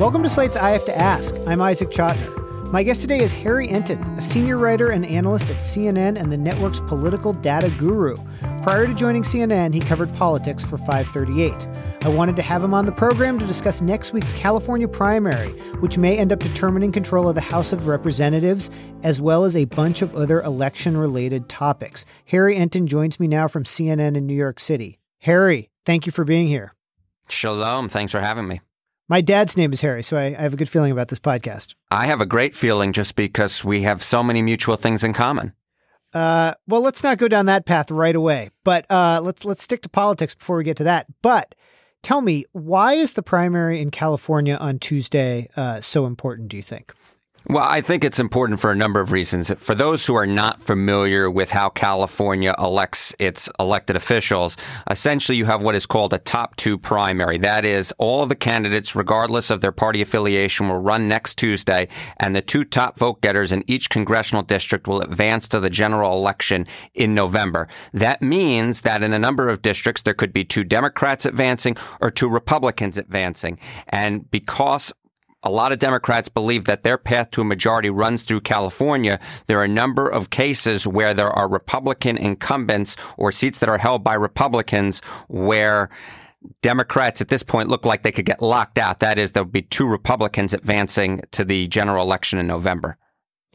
Welcome to Slate's I Have to Ask. I'm Isaac Chotiner. My guest today is Harry Enten, a senior writer and analyst at CNN and the network's political data guru. Prior to joining CNN, he covered politics for 538. I wanted to have him on the program to discuss next week's California primary, which may end up determining control of the House of Representatives, as well as a bunch of other election related topics. Harry Enten joins me now from CNN in New York City. Harry, thank you for being here. Shalom. Thanks for having me. My dad's name is Harry, so I, I have a good feeling about this podcast. I have a great feeling just because we have so many mutual things in common. Uh, well, let's not go down that path right away, but uh, let's let's stick to politics before we get to that. But tell me, why is the primary in California on Tuesday uh, so important? Do you think? Well, I think it's important for a number of reasons. For those who are not familiar with how California elects its elected officials, essentially you have what is called a top two primary. That is, all of the candidates, regardless of their party affiliation, will run next Tuesday, and the two top vote getters in each congressional district will advance to the general election in November. That means that in a number of districts, there could be two Democrats advancing or two Republicans advancing. And because a lot of Democrats believe that their path to a majority runs through California. There are a number of cases where there are Republican incumbents or seats that are held by Republicans where Democrats at this point look like they could get locked out. That is, there'll be two Republicans advancing to the general election in November.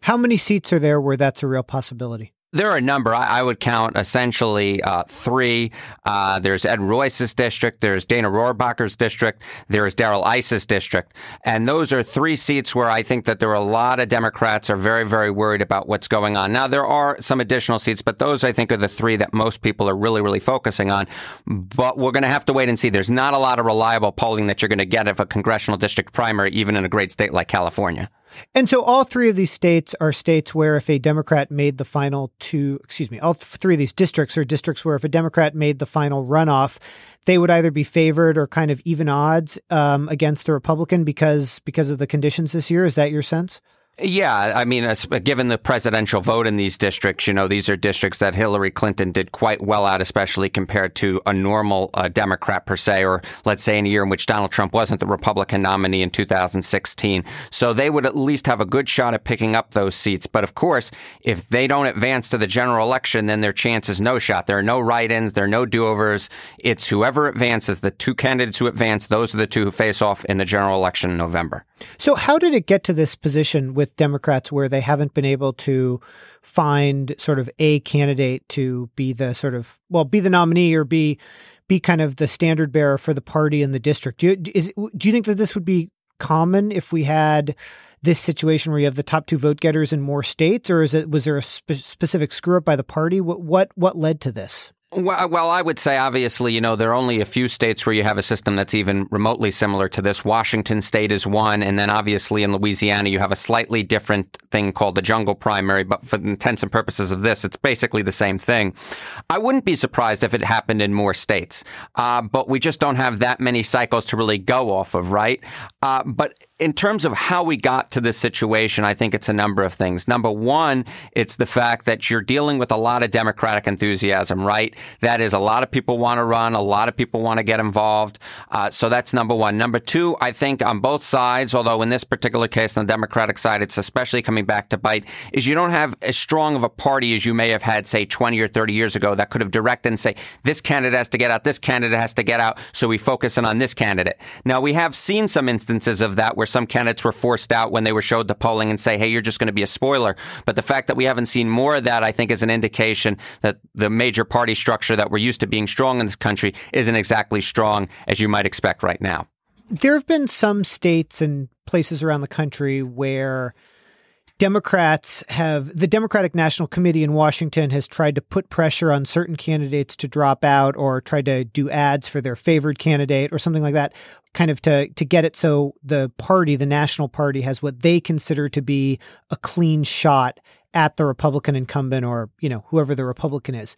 How many seats are there where that's a real possibility? There are a number. I, I would count essentially uh, three. Uh, there's Ed Royce's district. There's Dana Rohrabacher's district. There's Darrell Issa's district. And those are three seats where I think that there are a lot of Democrats are very, very worried about what's going on. Now, there are some additional seats, but those I think are the three that most people are really, really focusing on. But we're going to have to wait and see. There's not a lot of reliable polling that you're going to get of a congressional district primary, even in a great state like California. And so all three of these states are states where if a Democrat made the final two, excuse me, all three of these districts are districts where if a Democrat made the final runoff, they would either be favored or kind of even odds um, against the Republican because because of the conditions this year. Is that your sense? Yeah, I mean, given the presidential vote in these districts, you know, these are districts that Hillary Clinton did quite well at, especially compared to a normal uh, Democrat per se, or let's say in a year in which Donald Trump wasn't the Republican nominee in 2016. So they would at least have a good shot at picking up those seats. But of course, if they don't advance to the general election, then their chance is no shot. There are no write-ins, there are no do-overs. It's whoever advances, the two candidates who advance, those are the two who face off in the general election in November. So how did it get to this position with with Democrats where they haven't been able to find sort of a candidate to be the sort of well be the nominee or be be kind of the standard bearer for the party in the district. Do you, is, do you think that this would be common if we had this situation where you have the top two vote getters in more states, or is it was there a spe- specific screw up by the party? What what what led to this? Well, well, I would say obviously, you know, there are only a few states where you have a system that's even remotely similar to this. Washington state is one. And then obviously in Louisiana, you have a slightly different thing called the jungle primary. But for the intents and purposes of this, it's basically the same thing. I wouldn't be surprised if it happened in more states. Uh, but we just don't have that many cycles to really go off of, right? Uh, but in terms of how we got to this situation, I think it's a number of things. Number one, it's the fact that you're dealing with a lot of Democratic enthusiasm, right? That is, a lot of people want to run, a lot of people want to get involved. Uh, so that's number one. Number two, I think on both sides, although in this particular case on the Democratic side, it's especially coming back to bite, is you don't have as strong of a party as you may have had, say, 20 or 30 years ago that could have directed and say, this candidate has to get out, this candidate has to get out, so we focus in on this candidate. Now, we have seen some instances of that where where some candidates were forced out when they were showed the polling and say, hey, you're just going to be a spoiler. But the fact that we haven't seen more of that, I think, is an indication that the major party structure that we're used to being strong in this country isn't exactly strong as you might expect right now. There have been some states and places around the country where Democrats have the Democratic National Committee in Washington has tried to put pressure on certain candidates to drop out or try to do ads for their favored candidate or something like that, kind of to to get it so the party, the National Party, has what they consider to be a clean shot at the Republican incumbent or you know whoever the Republican is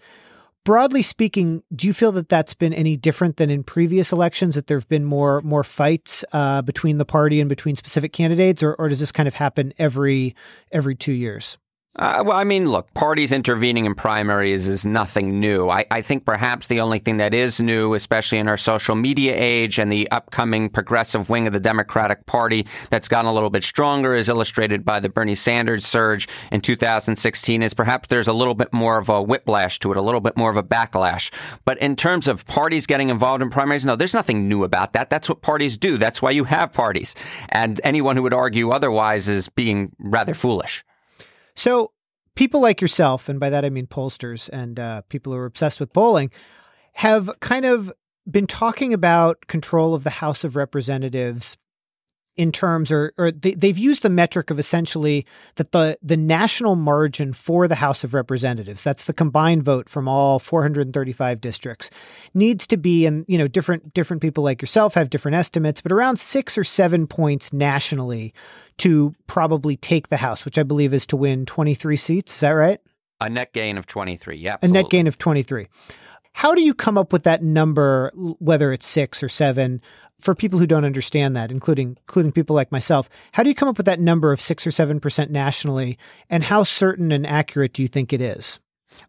broadly speaking, do you feel that that's been any different than in previous elections? That there have been more more fights uh, between the party and between specific candidates, or, or does this kind of happen every every two years? Uh, well, I mean, look, parties intervening in primaries is nothing new. I, I, think perhaps the only thing that is new, especially in our social media age and the upcoming progressive wing of the Democratic Party that's gotten a little bit stronger, is illustrated by the Bernie Sanders surge in 2016, is perhaps there's a little bit more of a whiplash to it, a little bit more of a backlash. But in terms of parties getting involved in primaries, no, there's nothing new about that. That's what parties do. That's why you have parties. And anyone who would argue otherwise is being rather foolish. So people like yourself, and by that I mean pollsters and uh, people who are obsessed with polling, have kind of been talking about control of the House of Representatives in terms or or they, they've used the metric of essentially that the the national margin for the House of Representatives that's the combined vote from all 435 districts needs to be and you know different different people like yourself have different estimates but around 6 or 7 points nationally to probably take the House which I believe is to win 23 seats is that right a net gain of 23 yeah absolutely. a net gain of 23 how do you come up with that number, whether it's six or seven, for people who don't understand that, including including people like myself? How do you come up with that number of six or seven percent nationally, and how certain and accurate do you think it is?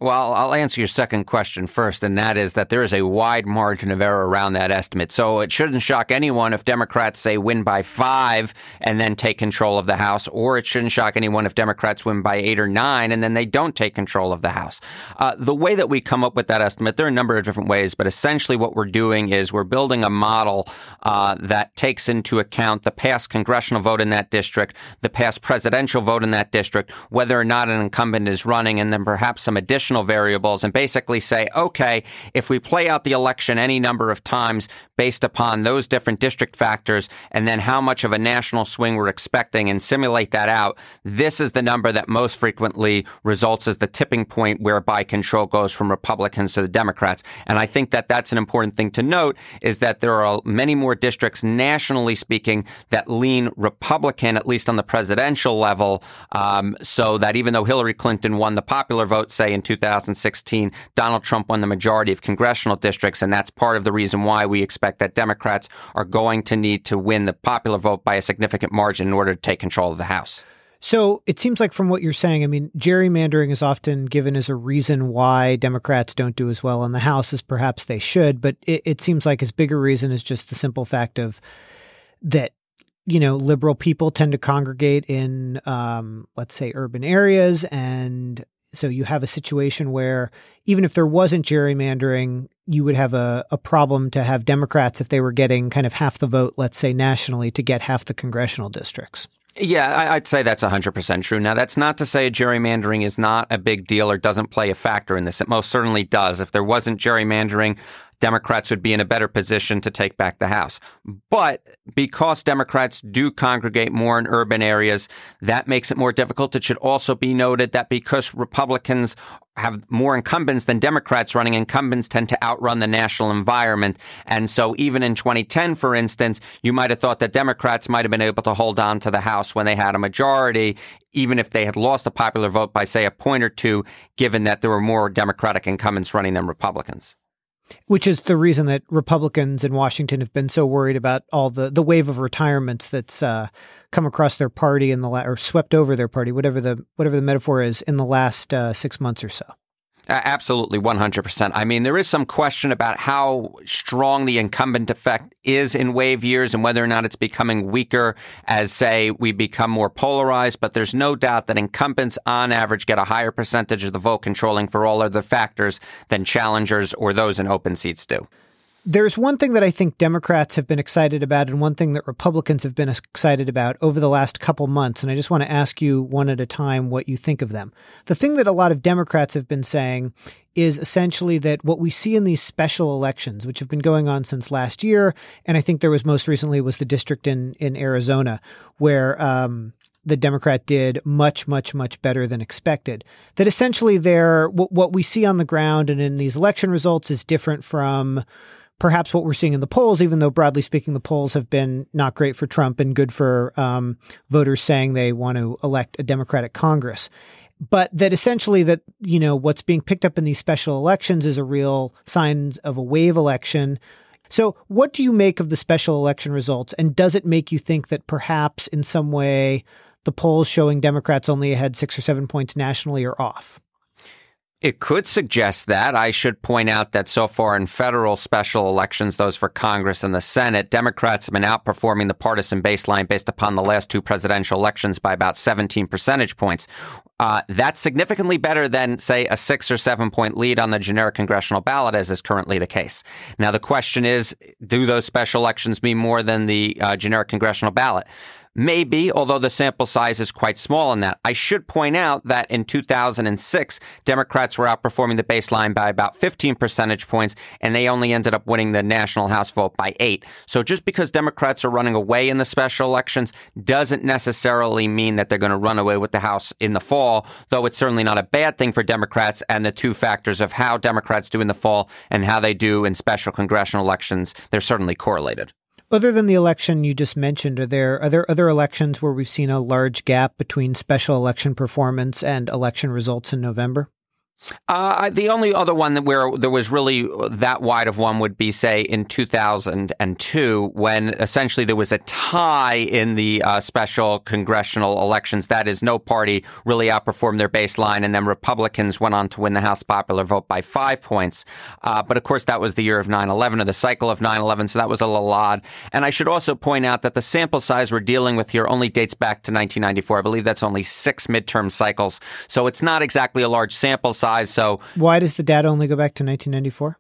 Well, I'll answer your second question first, and that is that there is a wide margin of error around that estimate. So it shouldn't shock anyone if Democrats say win by five and then take control of the House, or it shouldn't shock anyone if Democrats win by eight or nine and then they don't take control of the House. Uh, the way that we come up with that estimate, there are a number of different ways, but essentially what we're doing is we're building a model uh, that takes into account the past congressional vote in that district, the past presidential vote in that district, whether or not an incumbent is running, and then perhaps some additional variables and basically say, okay, if we play out the election any number of times based upon those different district factors and then how much of a national swing we're expecting and simulate that out, this is the number that most frequently results as the tipping point whereby control goes from Republicans to the Democrats. And I think that that's an important thing to note is that there are many more districts nationally speaking that lean Republican, at least on the presidential level, um, so that even though Hillary Clinton won the popular vote, say in 2016, Donald Trump won the majority of congressional districts, and that's part of the reason why we expect that Democrats are going to need to win the popular vote by a significant margin in order to take control of the House. So it seems like from what you're saying, I mean, gerrymandering is often given as a reason why Democrats don't do as well in the House as perhaps they should. But it, it seems like as bigger reason is just the simple fact of that you know, liberal people tend to congregate in, um, let's say, urban areas, and so you have a situation where even if there wasn't gerrymandering, you would have a, a problem to have Democrats if they were getting kind of half the vote, let's say nationally, to get half the congressional districts. Yeah, I'd say that's 100% true. Now, that's not to say gerrymandering is not a big deal or doesn't play a factor in this. It most certainly does. If there wasn't gerrymandering, Democrats would be in a better position to take back the House. But because Democrats do congregate more in urban areas, that makes it more difficult. It should also be noted that because Republicans have more incumbents than Democrats running, incumbents tend to outrun the national environment. And so even in 2010, for instance, you might have thought that Democrats might have been able to hold on to the House when they had a majority, even if they had lost the popular vote by, say, a point or two, given that there were more Democratic incumbents running than Republicans. Which is the reason that Republicans in Washington have been so worried about all the, the wave of retirements that's uh, come across their party in the la- or swept over their party, whatever the whatever the metaphor is, in the last uh, six months or so. Absolutely, 100%. I mean, there is some question about how strong the incumbent effect is in wave years and whether or not it's becoming weaker as, say, we become more polarized. But there's no doubt that incumbents, on average, get a higher percentage of the vote controlling for all other factors than challengers or those in open seats do. There's one thing that I think Democrats have been excited about, and one thing that Republicans have been excited about over the last couple months. And I just want to ask you one at a time what you think of them. The thing that a lot of Democrats have been saying is essentially that what we see in these special elections, which have been going on since last year, and I think there was most recently was the district in in Arizona where. Um, the Democrat did much, much, much better than expected. That essentially, there, what we see on the ground and in these election results is different from perhaps what we're seeing in the polls, even though broadly speaking, the polls have been not great for Trump and good for um, voters saying they want to elect a Democratic Congress. But that essentially that, you know, what's being picked up in these special elections is a real sign of a wave election. So what do you make of the special election results? And does it make you think that perhaps in some way the polls showing Democrats only ahead six or seven points nationally are off? It could suggest that. I should point out that so far in federal special elections, those for Congress and the Senate, Democrats have been outperforming the partisan baseline based upon the last two presidential elections by about 17 percentage points. Uh, that's significantly better than, say, a six or seven point lead on the generic congressional ballot, as is currently the case. Now, the question is, do those special elections mean more than the uh, generic congressional ballot? Maybe, although the sample size is quite small in that. I should point out that in 2006, Democrats were outperforming the baseline by about 15 percentage points, and they only ended up winning the national House vote by eight. So just because Democrats are running away in the special elections doesn't necessarily mean that they're going to run away with the House in the fall, though it's certainly not a bad thing for Democrats. And the two factors of how Democrats do in the fall and how they do in special congressional elections, they're certainly correlated. Other than the election you just mentioned, are there are there other elections where we've seen a large gap between special election performance and election results in November? Uh, the only other one that where there was really that wide of one would be, say, in 2002, when essentially there was a tie in the uh, special congressional elections. That is, no party really outperformed their baseline, and then Republicans went on to win the House popular vote by five points. Uh, but of course, that was the year of 9 11 or the cycle of 9 11, so that was a little odd. And I should also point out that the sample size we're dealing with here only dates back to 1994. I believe that's only six midterm cycles, so it's not exactly a large sample size size. So why does the data only go back to 1994?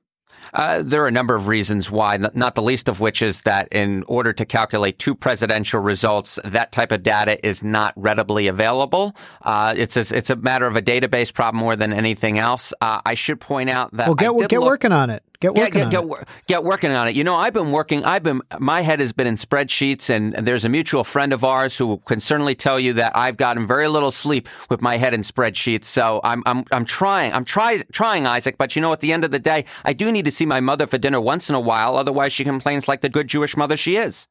Uh, there are a number of reasons why, not the least of which is that in order to calculate two presidential results, that type of data is not readily available. Uh, it's a, it's a matter of a database problem more than anything else. Uh, I should point out that well, get get look, working on it. Get working get, get, on get, it. Get working on it. You know, I've been working. I've been. My head has been in spreadsheets, and, and there's a mutual friend of ours who can certainly tell you that I've gotten very little sleep with my head in spreadsheets. So I'm I'm I'm trying. I'm trying trying Isaac. But you know, at the end of the day, I do need to see my mother for dinner once in a while. Otherwise, she complains like the good Jewish mother she is.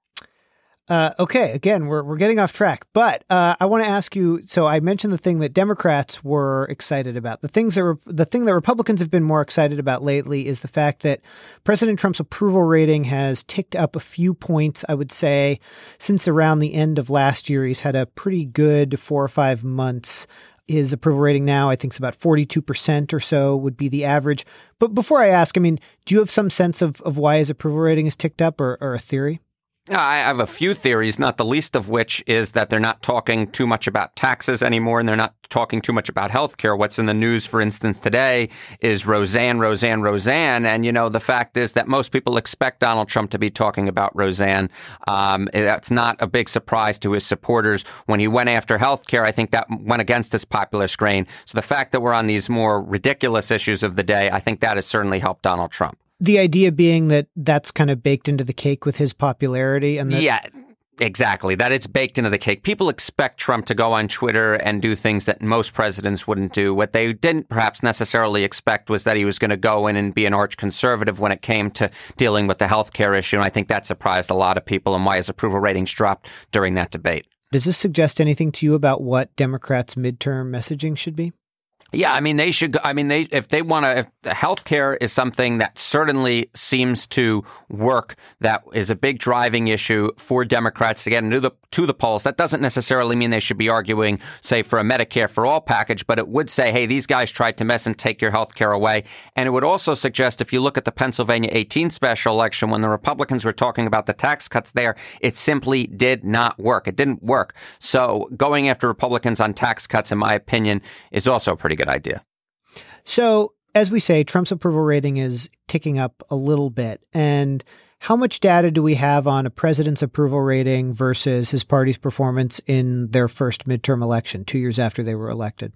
Uh, okay, again, we're we're getting off track, but uh, I want to ask you. So I mentioned the thing that Democrats were excited about. The things that were, the thing that Republicans have been more excited about lately is the fact that President Trump's approval rating has ticked up a few points. I would say since around the end of last year, he's had a pretty good four or five months. His approval rating now, I think, is about forty-two percent or so would be the average. But before I ask, I mean, do you have some sense of of why his approval rating has ticked up, or, or a theory? I have a few theories, not the least of which is that they're not talking too much about taxes anymore and they're not talking too much about healthcare. What's in the news, for instance, today is Roseanne, Roseanne, Roseanne. And, you know, the fact is that most people expect Donald Trump to be talking about Roseanne. Um, that's not a big surprise to his supporters. When he went after healthcare, I think that went against his popular strain. So the fact that we're on these more ridiculous issues of the day, I think that has certainly helped Donald Trump. The idea being that that's kind of baked into the cake with his popularity, and that- yeah, Exactly. That it's baked into the cake. People expect Trump to go on Twitter and do things that most presidents wouldn't do. What they didn't perhaps necessarily expect was that he was going to go in and be an arch conservative when it came to dealing with the health care issue. And I think that surprised a lot of people and why his approval ratings dropped during that debate. Does this suggest anything to you about what Democrats' midterm messaging should be? Yeah, I mean they should. I mean they if they want to. If healthcare is something that certainly seems to work, that is a big driving issue for Democrats to get into the to the polls. That doesn't necessarily mean they should be arguing, say, for a Medicare for all package, but it would say, hey, these guys tried to mess and take your health care away. And it would also suggest, if you look at the Pennsylvania 18 special election, when the Republicans were talking about the tax cuts there, it simply did not work. It didn't work. So going after Republicans on tax cuts, in my opinion, is also pretty good idea. So, as we say, Trump's approval rating is ticking up a little bit. And how much data do we have on a president's approval rating versus his party's performance in their first midterm election, two years after they were elected?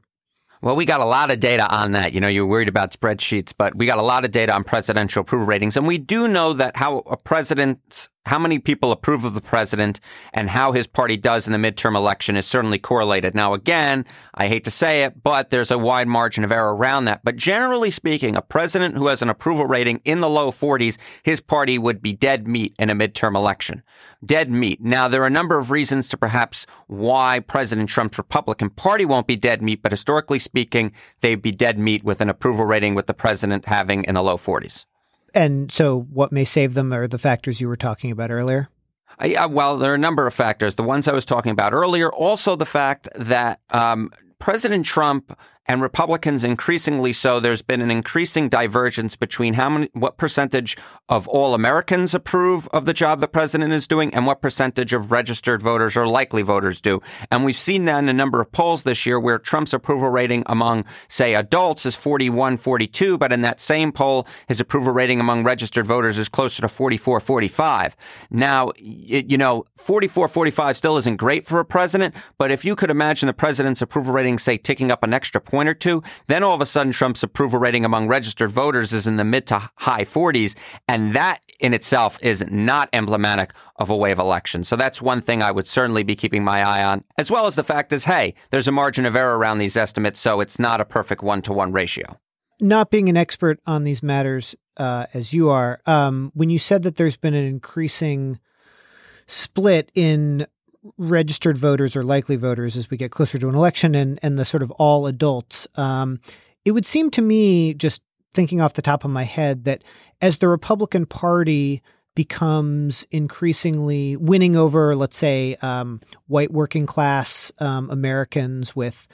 Well, we got a lot of data on that. You know, you're worried about spreadsheets, but we got a lot of data on presidential approval ratings. And we do know that how a president's how many people approve of the president and how his party does in the midterm election is certainly correlated. Now, again, I hate to say it, but there's a wide margin of error around that. But generally speaking, a president who has an approval rating in the low 40s, his party would be dead meat in a midterm election. Dead meat. Now, there are a number of reasons to perhaps why President Trump's Republican Party won't be dead meat, but historically speaking, they'd be dead meat with an approval rating with the president having in the low 40s. And so, what may save them are the factors you were talking about earlier? Well, there are a number of factors. The ones I was talking about earlier, also the fact that um, President Trump and Republicans increasingly so. There's been an increasing divergence between how many, what percentage of all Americans approve of the job the president is doing and what percentage of registered voters or likely voters do. And we've seen that in a number of polls this year where Trump's approval rating among, say, adults is 41, 42, but in that same poll, his approval rating among registered voters is closer to 44, 45. Now, you know, 44, 45 still isn't great for a president, but if you could imagine the president's approval rating, say, ticking up an extra point or two. Then all of a sudden, Trump's approval rating among registered voters is in the mid to high 40s. And that in itself is not emblematic of a wave election. So that's one thing I would certainly be keeping my eye on, as well as the fact is, hey, there's a margin of error around these estimates, so it's not a perfect one to one ratio. Not being an expert on these matters uh, as you are, um, when you said that there's been an increasing split in registered voters or likely voters as we get closer to an election and, and the sort of all adults. Um, it would seem to me, just thinking off the top of my head, that as the Republican Party becomes increasingly winning over, let's say, um, white working class um, Americans with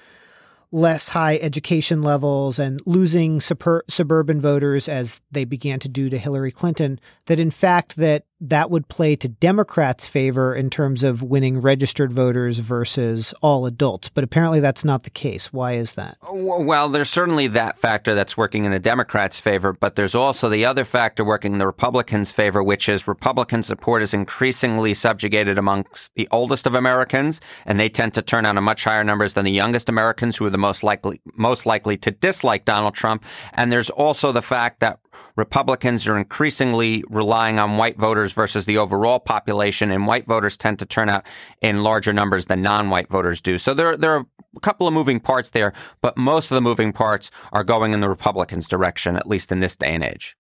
less high education levels and losing super, suburban voters as they began to do to Hillary Clinton, that in fact that that would play to Democrats' favor in terms of winning registered voters versus all adults. But apparently that's not the case. Why is that? Well, there's certainly that factor that's working in the Democrats' favor, but there's also the other factor working in the Republicans' favor, which is Republican support is increasingly subjugated amongst the oldest of Americans, and they tend to turn out in much higher numbers than the youngest Americans who are the most likely most likely to dislike Donald Trump. And there's also the fact that Republicans are increasingly relying on white voters versus the overall population, and white voters tend to turn out in larger numbers than non-white voters do. So there, there are a couple of moving parts there, but most of the moving parts are going in the Republicans' direction, at least in this day and age.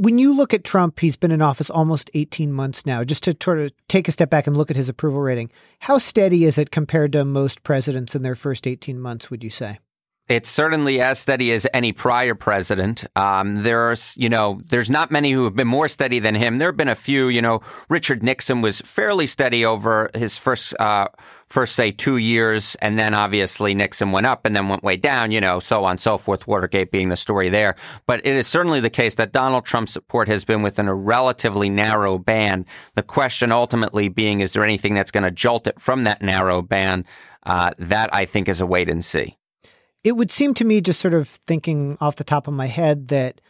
When you look at Trump, he's been in office almost 18 months now. Just to sort of take a step back and look at his approval rating, how steady is it compared to most presidents in their first 18 months, would you say? It's certainly as steady as any prior president. Um, there's, you know, there's not many who have been more steady than him. There have been a few. You know, Richard Nixon was fairly steady over his first, uh, first say two years, and then obviously Nixon went up and then went way down. You know, so on and so forth. Watergate being the story there, but it is certainly the case that Donald Trump's support has been within a relatively narrow band. The question ultimately being, is there anything that's going to jolt it from that narrow band? Uh, that I think is a wait and see it would seem to me, just sort of thinking off the top of my head, that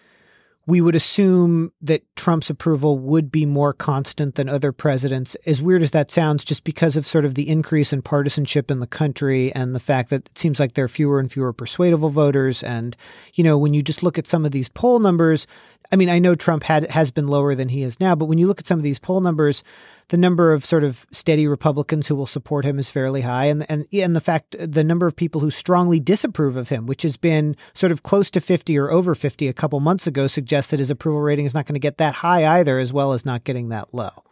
we would assume that Trump's approval would be more constant than other presidents. As weird as that sounds, just because of sort of the increase in partisanship in the country and the fact that it seems like there are fewer and fewer persuadable voters. And, you know, when you just look at some of these poll numbers, I mean, I know Trump had has been lower than he is now, but when you look at some of these poll numbers, the number of sort of steady Republicans who will support him is fairly high, and and and the fact the number of people who strongly disapprove of him, which has been sort of close to fifty or over fifty a couple months ago, suggests that his approval rating is not going to get that high either, as well as not getting that low.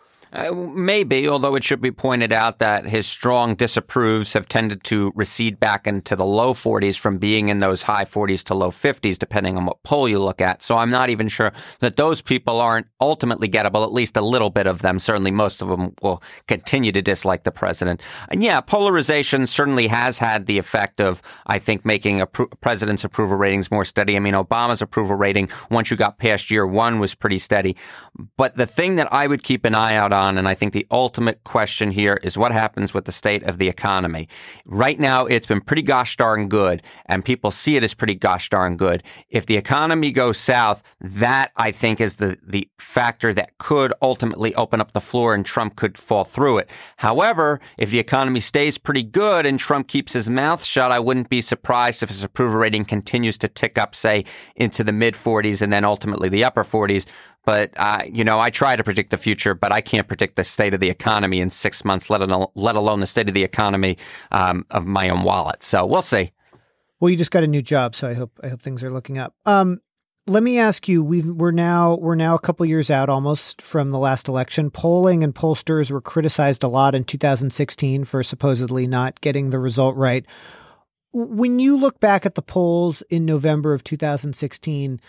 Maybe, although it should be pointed out that his strong disapproves have tended to recede back into the low 40s from being in those high 40s to low 50s, depending on what poll you look at. So I'm not even sure that those people aren't ultimately gettable, at least a little bit of them. Certainly most of them will continue to dislike the president. And yeah, polarization certainly has had the effect of, I think, making a pr- president's approval ratings more steady. I mean, Obama's approval rating, once you got past year one, was pretty steady. But the thing that I would keep an eye out on, and I think the ultimate question here is what happens with the state of the economy. Right now, it's been pretty gosh darn good, and people see it as pretty gosh darn good. If the economy goes south, that I think is the, the factor that could ultimately open up the floor and Trump could fall through it. However, if the economy stays pretty good and Trump keeps his mouth shut, I wouldn't be surprised if his approval rating continues to tick up, say, into the mid 40s and then ultimately the upper 40s but uh, you know, I try to predict the future, but I can't predict the state of the economy in six months, let alone let alone the state of the economy um, of my own wallet. So we'll see. Well, you just got a new job, so I hope I hope things are looking up. Um, let me ask you: we are now we're now a couple years out almost from the last election. Polling and pollsters were criticized a lot in 2016 for supposedly not getting the result right. When you look back at the polls in November of 2016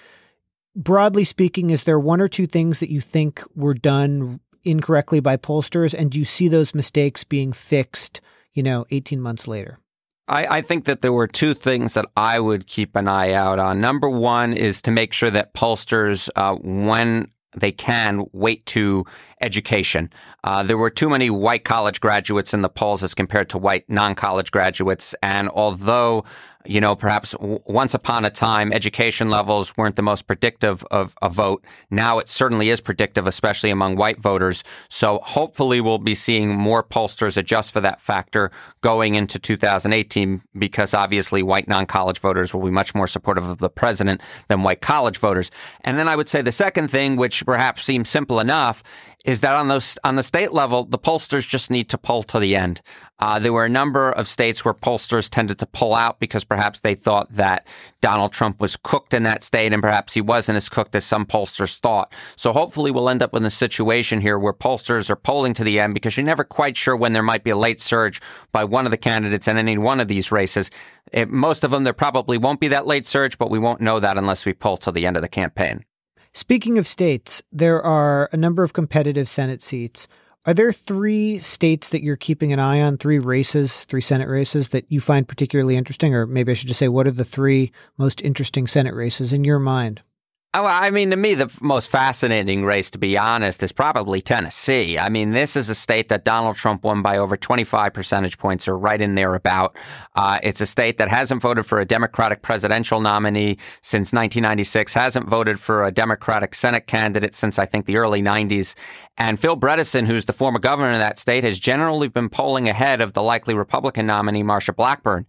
broadly speaking, is there one or two things that you think were done incorrectly by pollsters? And do you see those mistakes being fixed, you know, 18 months later? I, I, think that there were two things that I would keep an eye out on. Number one is to make sure that pollsters, uh, when they can weight to education. Uh, there were too many white college graduates in the polls as compared to white non college graduates. And although you know, perhaps w- once upon a time, education levels weren't the most predictive of a vote. Now it certainly is predictive, especially among white voters. So hopefully we'll be seeing more pollsters adjust for that factor going into 2018 because obviously white non-college voters will be much more supportive of the president than white college voters. And then I would say the second thing, which perhaps seems simple enough, is that on those on the state level, the pollsters just need to pull to the end. Uh, there were a number of states where pollsters tended to pull out because perhaps they thought that Donald Trump was cooked in that state, and perhaps he wasn't as cooked as some pollsters thought. So hopefully, we'll end up in a situation here where pollsters are polling to the end because you're never quite sure when there might be a late surge by one of the candidates in any one of these races. It, most of them, there probably won't be that late surge, but we won't know that unless we poll till the end of the campaign. Speaking of states, there are a number of competitive Senate seats. Are there three states that you're keeping an eye on, three races, three Senate races that you find particularly interesting? Or maybe I should just say, what are the three most interesting Senate races in your mind? Oh, I mean, to me, the most fascinating race, to be honest, is probably Tennessee. I mean, this is a state that Donald Trump won by over 25 percentage points, or right in there about. Uh, it's a state that hasn't voted for a Democratic presidential nominee since 1996, hasn't voted for a Democratic Senate candidate since I think the early 90s. And Phil Bredesen, who's the former governor of that state, has generally been polling ahead of the likely Republican nominee, Marsha Blackburn.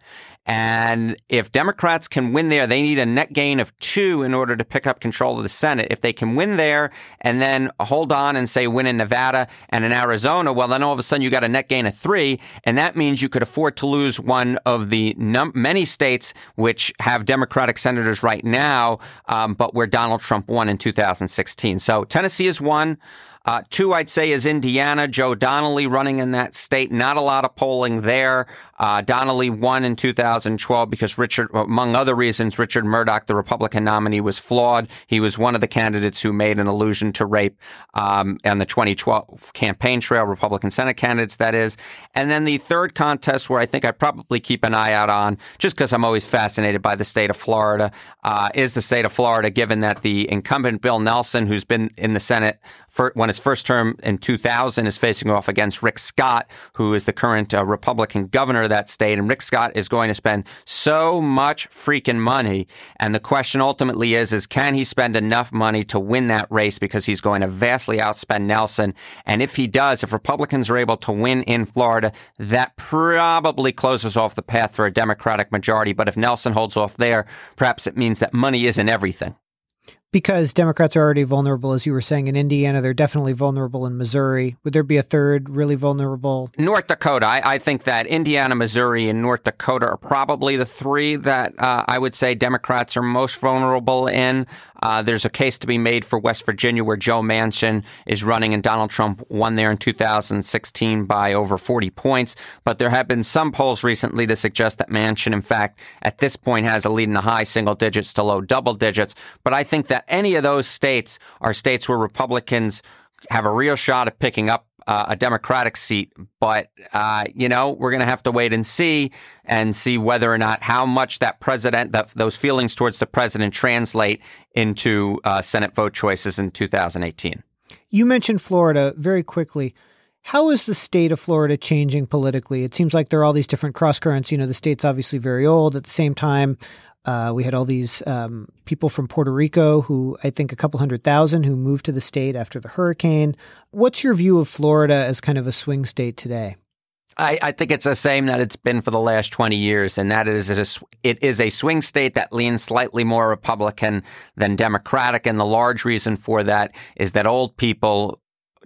And if Democrats can win there, they need a net gain of two in order to pick up control of the Senate. If they can win there and then hold on and say win in Nevada and in Arizona, well, then all of a sudden you got a net gain of three. And that means you could afford to lose one of the num- many states which have Democratic senators right now, um, but where Donald Trump won in 2016. So Tennessee is one. Uh, two, I'd say, is Indiana. Joe Donnelly running in that state. Not a lot of polling there. Uh, Donnelly won in 2012 because Richard, among other reasons, Richard Mourdock, the Republican nominee, was flawed. He was one of the candidates who made an allusion to rape um, on the 2012 campaign trail, Republican Senate candidates, that is. And then the third contest, where I think I probably keep an eye out on, just because I'm always fascinated by the state of Florida, uh, is the state of Florida, given that the incumbent Bill Nelson, who's been in the Senate for, when his first term in 2000, is facing off against Rick Scott, who is the current uh, Republican governor of that state. And Rick Scott is going to spend so much freaking money. And the question ultimately is, is can he spend enough money to win that race? Because he's going to vastly outspend Nelson. And if he does, if Republicans are able to win in Florida, that probably closes off the path for a Democratic majority. But if Nelson holds off there, perhaps it means that money isn't everything because Democrats are already vulnerable, as you were saying, in Indiana. They're definitely vulnerable in Missouri. Would there be a third really vulnerable? North Dakota. I, I think that Indiana, Missouri, and North Dakota are probably the three that uh, I would say Democrats are most vulnerable in. Uh, there's a case to be made for West Virginia where Joe Manchin is running and Donald Trump won there in 2016 by over 40 points. But there have been some polls recently to suggest that Manchin, in fact, at this point has a lead in the high single digits to low double digits. But I think that any of those states are states where Republicans have a real shot at picking up uh, a Democratic seat. But, uh, you know, we're going to have to wait and see and see whether or not how much that president, that those feelings towards the president translate into uh, Senate vote choices in 2018. You mentioned Florida very quickly. How is the state of Florida changing politically? It seems like there are all these different cross currents. You know, the state's obviously very old. At the same time, uh, we had all these um, people from Puerto Rico who I think a couple hundred thousand who moved to the state after the hurricane. What's your view of Florida as kind of a swing state today? I, I, think it's the same that it's been for the last 20 years, and that is a, it is a swing state that leans slightly more Republican than Democratic. And the large reason for that is that old people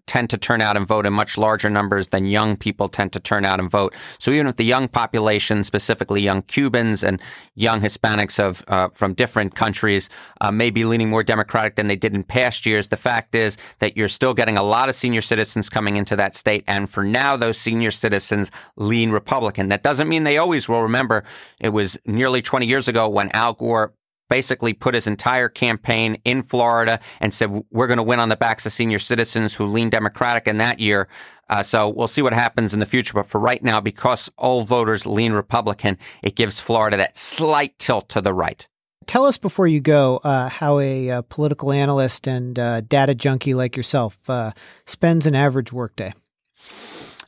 tend to turn out and vote in much larger numbers than young people tend to turn out and vote. So even if the young population, specifically young Cubans and young Hispanics of uh, from different countries, uh, may be leaning more Democratic than they did in past years, the fact is that you're still getting a lot of senior citizens coming into that state, and for now, those senior citizens lean Republican. That doesn't mean they always will. Remember, it was nearly 20 years ago when Al Gore basically put his entire campaign in Florida and said, we're going to win on the backs of senior citizens who lean Democratic in that year. Uh, so we'll see what happens in the future. But for right now, because all voters lean Republican, it gives Florida that slight tilt to the right. Tell us before you go uh, how a uh, political analyst and uh, data junkie like yourself uh, spends an average workday.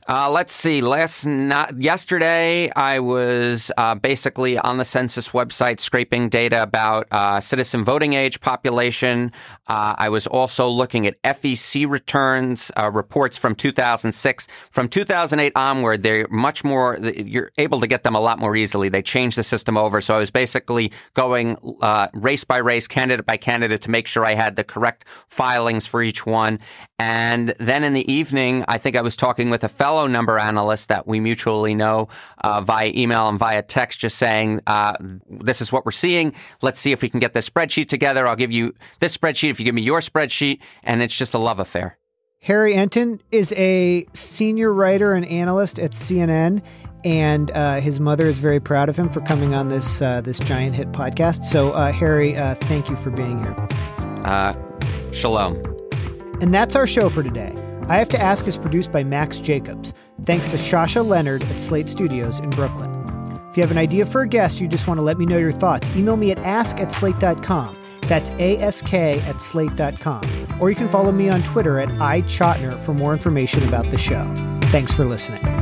Uh, let's see. Last not yesterday, I was uh, basically on the census website scraping data about uh, citizen voting age population. Uh, I was also looking at FEC returns uh, reports from 2006. From 2008 onward, they're much more. You're able to get them a lot more easily. They changed the system over, so I was basically going uh, race by race, candidate by candidate, to make sure I had the correct filings for each one. And then in the evening, I think I was talking with a fellow number analyst that we mutually know uh, via email and via text, just saying, uh, this is what we're seeing. Let's see if we can get this spreadsheet together. I'll give you this spreadsheet if you give me your spreadsheet. And it's just a love affair. Harry Enten is a senior writer and analyst at CNN and uh, his mother is very proud of him for coming on this uh, this giant hit podcast. So, uh, Harry, uh, thank you for being here. Uh, shalom. And that's our show for today. I Have to Ask is produced by Max Jacobs, thanks to Sasha Leonard at Slate Studios in Brooklyn. If you have an idea for a guest, you just want to let me know your thoughts, email me at ask at slate.com. That's ask at slate.com. Or you can follow me on Twitter at iChotiner for more information about the show. Thanks for listening.